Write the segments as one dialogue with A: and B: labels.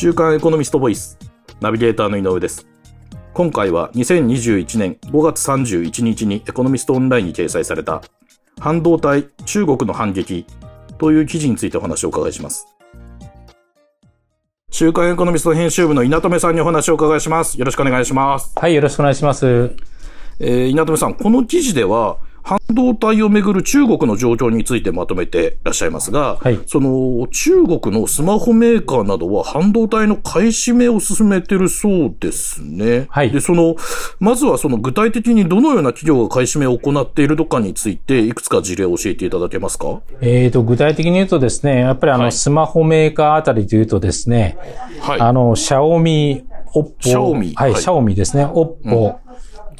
A: 週刊エコノミストボイスナビゲーターの井上です。今回は2021年5月31日にエコノミストオンラインに掲載された半導体中国の反撃という記事についてお話をお伺いします。週刊エコノミスト編集部の稲留さんにお話をお伺いします。よろしくお願いします。
B: はいよろしくお願いします。
A: えー、稲留さんこの記事では半導体をめぐる中国の状況についてまとめていらっしゃいますが、はい、その中国のスマホメーカーなどは半導体の買い占めを進めてるそうですね。はい。で、その、まずはその具体的にどのような企業が買い占めを行っているのかについて、いくつか事例を教えていただけますか？
B: えっ、ー、と、具体的に言うとですね、やっぱりあの、スマホメーカーあたりで言うとですね、はい。あの、シャオミ、オッポ。シャオミ。はい、シャオミですね。オッポ。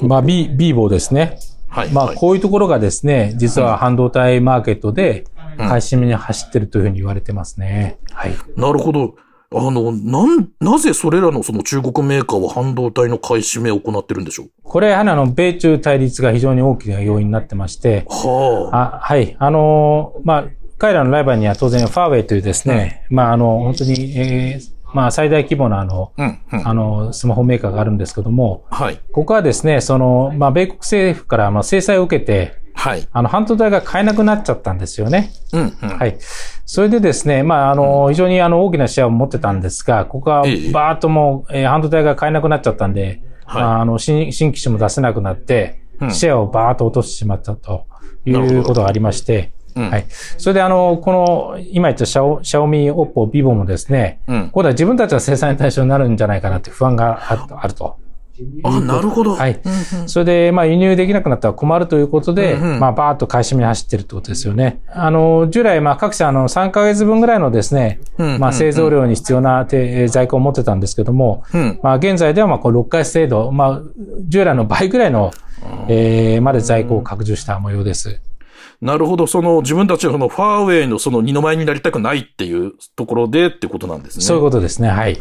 B: うん、まあ、ビ、ビーボーですね。はい。まあ、こういうところがですね、実は半導体マーケットで、買い占めに走ってるというふうに言われてますね。はい。
A: なるほど。あの、なん、なぜそれらのその中国メーカーは半導体の買い占めを行ってるんでしょう？
B: これ、やはりあの、米中対立が非常に大きな要因になってまして、はあ。あはい。あの、まあ、彼らのライバルには当然ファーウェイというですね、うん、まあ、あの、本当に、えー、まあ、最大規模のあの、うんうん、あの、スマホメーカーがあるんですけども、はい。ここはですね、その、まあ、米国政府からまあ制裁を受けて、はい。あの、半導体が買えなくなっちゃったんですよね。うん、うん。はい。それでですね、まあ、あの、非常にあの、大きなシェアを持ってたんですが、ここはバーッともう、えー、半導体が買えなくなっちゃったんで、はい。まあ、あの、新、新機種も出せなくなって、シェアをバーッと落としてしまったということがありまして、うん、はい。それで、あの、この、今言ったシャオ、シャオミ、オッポ、ビボもですね、うん、今度は自分たちが生産対象になるんじゃないかなって不安があると。
A: あ、なるほど。
B: はい。それで、まあ、輸入できなくなったら困るということで、うんうん、まあ、バーッと買い占めに走ってるってことですよね。あの、従来、まあ、各社、あの、3ヶ月分ぐらいのですね、まあ、製造量に必要な在庫を持ってたんですけども、うん、まあ、現在では、まあ、こう、6ヶ月程度、まあ、従来の倍ぐらいの、えー、まで在庫を拡充した模様です。
A: なるほど、その自分たちのそのファーウェイのその二の前になりたくないっていうところでってことなんですね。
B: そういうことですね、はい。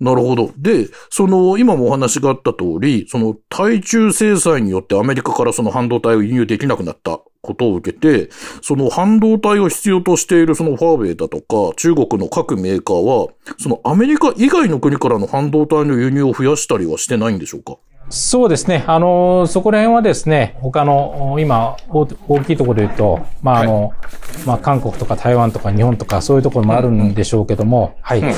A: なるほど。で、その、今もお話があった通り、その、対中制裁によってアメリカからその半導体を輸入できなくなったことを受けて、その半導体を必要としているそのファーウェイだとか、中国の各メーカーは、そのアメリカ以外の国からの半導体の輸入を増やしたりはしてないんでしょうか？
B: そうですね。あの、そこら辺はですね、他の、今、大きいところで言うと、まあ、あの、はい、まあ、韓国とか台湾とか日本とかそういうところもあるんでしょうけども、はい。うん、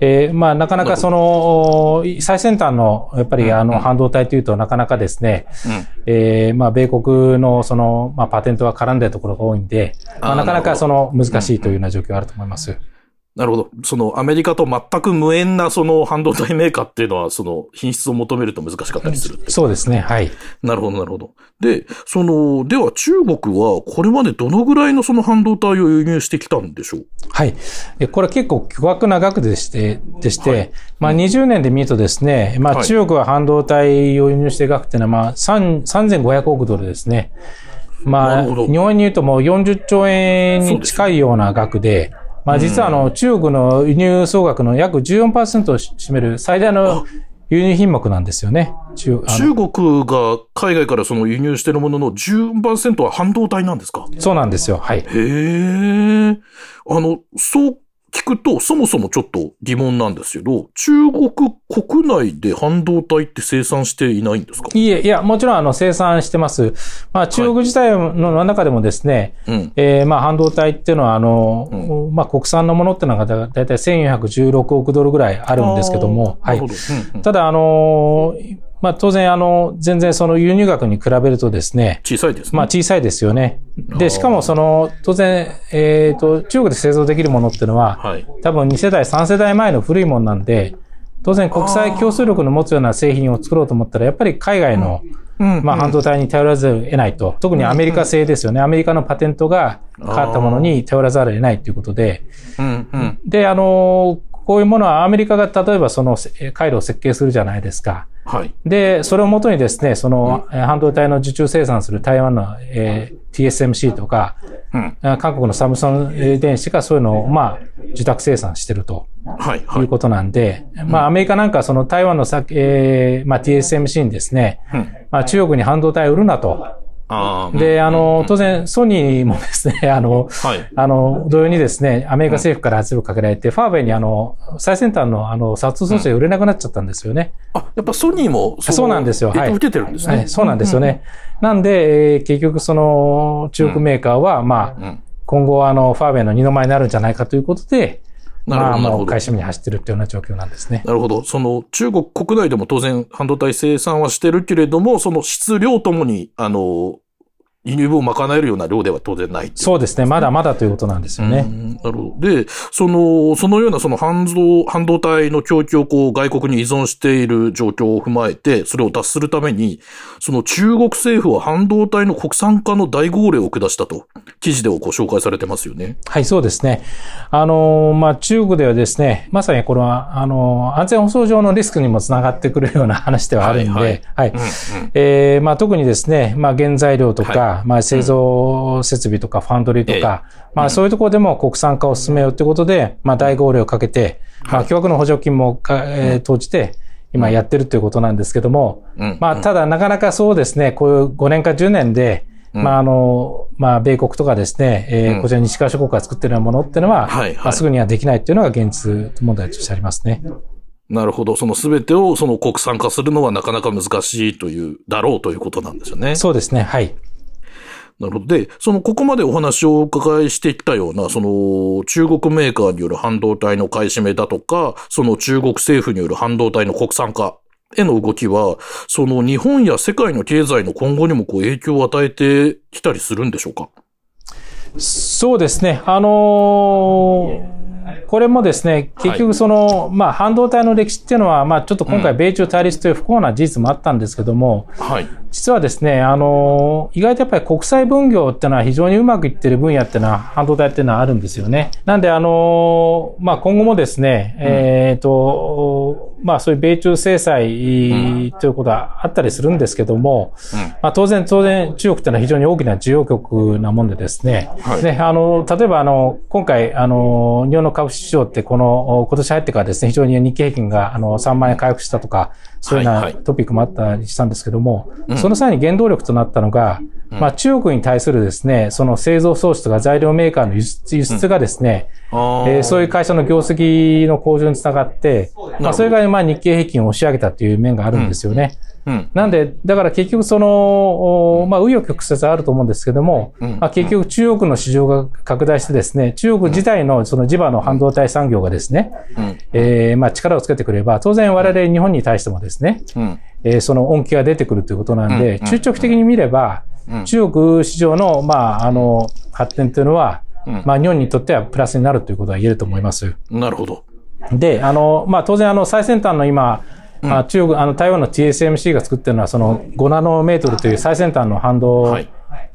B: えー、まあ、なかなかその、最先端の、やっぱりあの、半導体というとなかなかですね、うん、えー、まあ、米国のその、まあ、パテントは絡んでるところが多いんで、まあ、なかなかその、難しいというような状況があると思います。
A: なるほど。そのアメリカと全く無縁なその半導体メーカーっていうのは、その品質を求めると難しかったりする
B: そうですね。はい。
A: なるほど、なるほど。で、その、では中国はこれまでどのぐらいのその半導体を輸入してきたんでしょう？
B: はい。これは結構巨額な額でして、でして、はい、まあ20年で見るとですね、まあ中国は半導体を輸入して額っていうのはまあ3500億ドルですね。まあ、日本に言うともう40兆円に近いような額で、まあ実はあの、中国の輸入総額の約14%を占める最大の輸入品目なんですよね。
A: 中中国が海外からその輸入しているものの14%は半導体なんですか？
B: そうなんですよ。はい。へ
A: え。あの、そう聞くと、そもそもちょっと疑問なんですけど、中国国内で半導体って生産していないんですか？
B: いえ、いや、もちろんあの生産してます。まあ中国自体の中でもですね、はい、えー、まあ半導体っていうのはあの、うん、まあ国産のものっていうのがだいたい1416億ドルぐらいあるんですけども、はい。うんうん、ただあのまあ当然あの、全然その輸入額に比べるとですね。
A: 小さいです
B: ね。まあ小さいですよね。で、しかもその、当然、えっ、ー、と、中国で製造できるものっていうのは、はい、多分2世代、3世代前の古いものなんで、当然国際競争力の持つような製品を作ろうと思ったら、やっぱり海外の、まあ半導体に頼らざるを得ないと。特にアメリカ製ですよね。アメリカのパテントが変わったものに頼らざるを得ないということで。で、あの、こういうものはアメリカが例えばその回路を設計するじゃないですか。はい。で、それをもとにですね、その、半導体の受注生産する台湾の、えー、TSMC とか、うん、韓国のサムソン電子がそういうのを、まあ、受託生産してると。はい。はい、いうことなんで、まあ、アメリカなんかその台湾のさ、えー、まあ、TSMC にですね、うん、まあ、中国に半導体を売るなと。で、あの、当然、ソニーもですね、あの、はい、あの、同様にですね、アメリカ政府から圧力かけられて、うん、ファーウェイにあの、最先端のあの、殺通装置が売れなくなっちゃったんですよね。
A: うん、あ、やっぱソニーも
B: そそうなんですよ。
A: はい。受けてるんですね。はい、
B: そうなんですよね。うんうん、なんで、えー、結局その、中国メーカーは、まあ、今後あの、ファーウェイの二の前になるんじゃないかということで、なるほど。まあ、もう会社に走ってるっていうような状況なんですね。
A: なるほど。その、中国国内でも当然半導体生産はしてるけれども、その質量ともに、あの、輸入分を賄えるような量では当然ない
B: そうですね。まだまだということなんですよね。
A: なるほど。で、その、そのようなその半導、半導体の供給をこう外国に依存している状況を踏まえて、それを脱するために、その中国政府は半導体の国産化の大号令を下したと、記事でご紹介されてますよね。
B: はい、そうですね。あの、まあ、中国ではですね、まさにこれは、あの、安全保障上のリスクにもつながってくるような話ではあるんで、はい、えまあ、特にですね、まあ、原材料とか、はいまあ、製造設備とかファンドリーとか、まあ、そういうところでも国産化を進めようということで、まあ、大号令をかけて、まあ、巨額の補助金もか、えー、投じて、今やってるということなんですけども、まあ、ただなかなかそうですね、こういう5年か10年で、まあ、あの、まあ、米国とかですね、えー、こちら西側諸国が作ってるようなものっていうのは、まあ、すぐにはできないっていうのが現実問題としてありますね。
A: なるほど。そのすべてをその国産化するのはなかなか難しいという、だろうということなんですよね。
B: そうですね。はい。
A: なの。で、その、ここまでお話をお伺いしてきたような、その、中国メーカーによる半導体の買い占めだとか、その中国政府による半導体の国産化への動きは、その日本や世界の経済の今後にもこう影響を与えてきたりするんでしょうか？
B: そうですね。あのーこれもですね、結局その、はい、まあ、半導体の歴史っていうのは、まあ、ちょっと今回、米中対立という不幸な事実もあったんですけども、はい、実はですね、あの、意外とやっぱり国際分業っていうのは非常にうまくいってる分野っていうのは、半導体っていうのはあるんですよね。なんで、あの、まあ、今後もですね、うん、えっ、と、まあそういう米中制裁ということはあったりするんですけども、うん、まあ当然、当然中国というのは非常に大きな需要局なもんでですね、はい、ね、あの、例えばあの、今回、あの、日本の株式市場ってこの、今年入ってからですね、非常に日経平均があの3万円回復したとか、そういうようなトピックもあったりしたんですけども、はいはい、その際に原動力となったのが、うん、まあ中国に対するですね、その製造装置とか材料メーカーの輸出輸出がですね、うん、えー、そういう会社の業績の向上につながって、まあそれがまあ日経平均を押し上げたという面があるんですよね。うん、なんで、だから結局その、まあ、紆余曲折あると思うんですけども、まあ、結局中国の市場が拡大してですね、中国自体のその地場の半導体産業がですね、えー、まあ、力をつけてくれば、当然我々日本に対してもですね、えー、その恩恵が出てくるということなんで、中長期的に見れば、中国市場の、まあ、あの、発展というのは、まあ、日本にとってはプラスになるということは言えると思います。
A: なるほど。
B: で、あの、まあ、当然、あの、最先端の今、あ中国、あの、台湾の TSMC が作ってるのは、その5ナノメートルという最先端の反動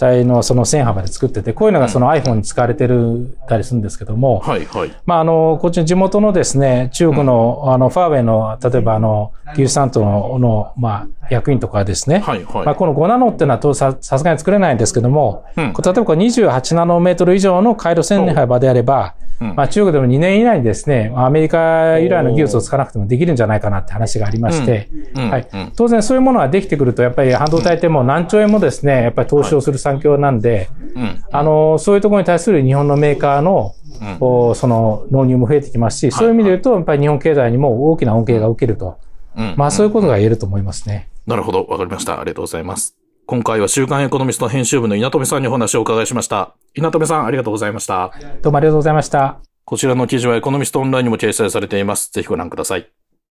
B: 体のその線幅で作ってて、こういうのがその iPhone に使われてるたりするんですけども、はいはい。まあ、あの、こっちの地元のですね、中国の、あの、ファーウェイの、例えばあの、技術担当の、の、まあ、役員とかですね、はいはい。まあ、この5ナノっていうのはささすがに作れないんですけども、うん、例えばこれ28ナノメートル以上の回路線幅であれば、まあ、中国でも2年以内にですね、アメリカ由来の技術を使わなくてもできるんじゃないかなって話がありまして、はい。当然そういうものができてくると、やっぱり半導体ってもう何兆円もですね、やっぱり投資をする産業なんで、あの、そういうところに対する日本のメーカーの、その納入も増えてきますし、そういう意味で言うと、やっぱり日本経済にも大きな恩恵が受けると。まあそういうことが言えると思いますね。
A: なるほど。わかりました。ありがとうございます。今回は週刊エコノミスト編集部の稲富さんにお話をお伺いしました。稲富さん、ありがとうございました。
B: どうもありがとうございました。
A: こちらの記事はエコノミストオンラインにも掲載されています。ぜひご覧ください。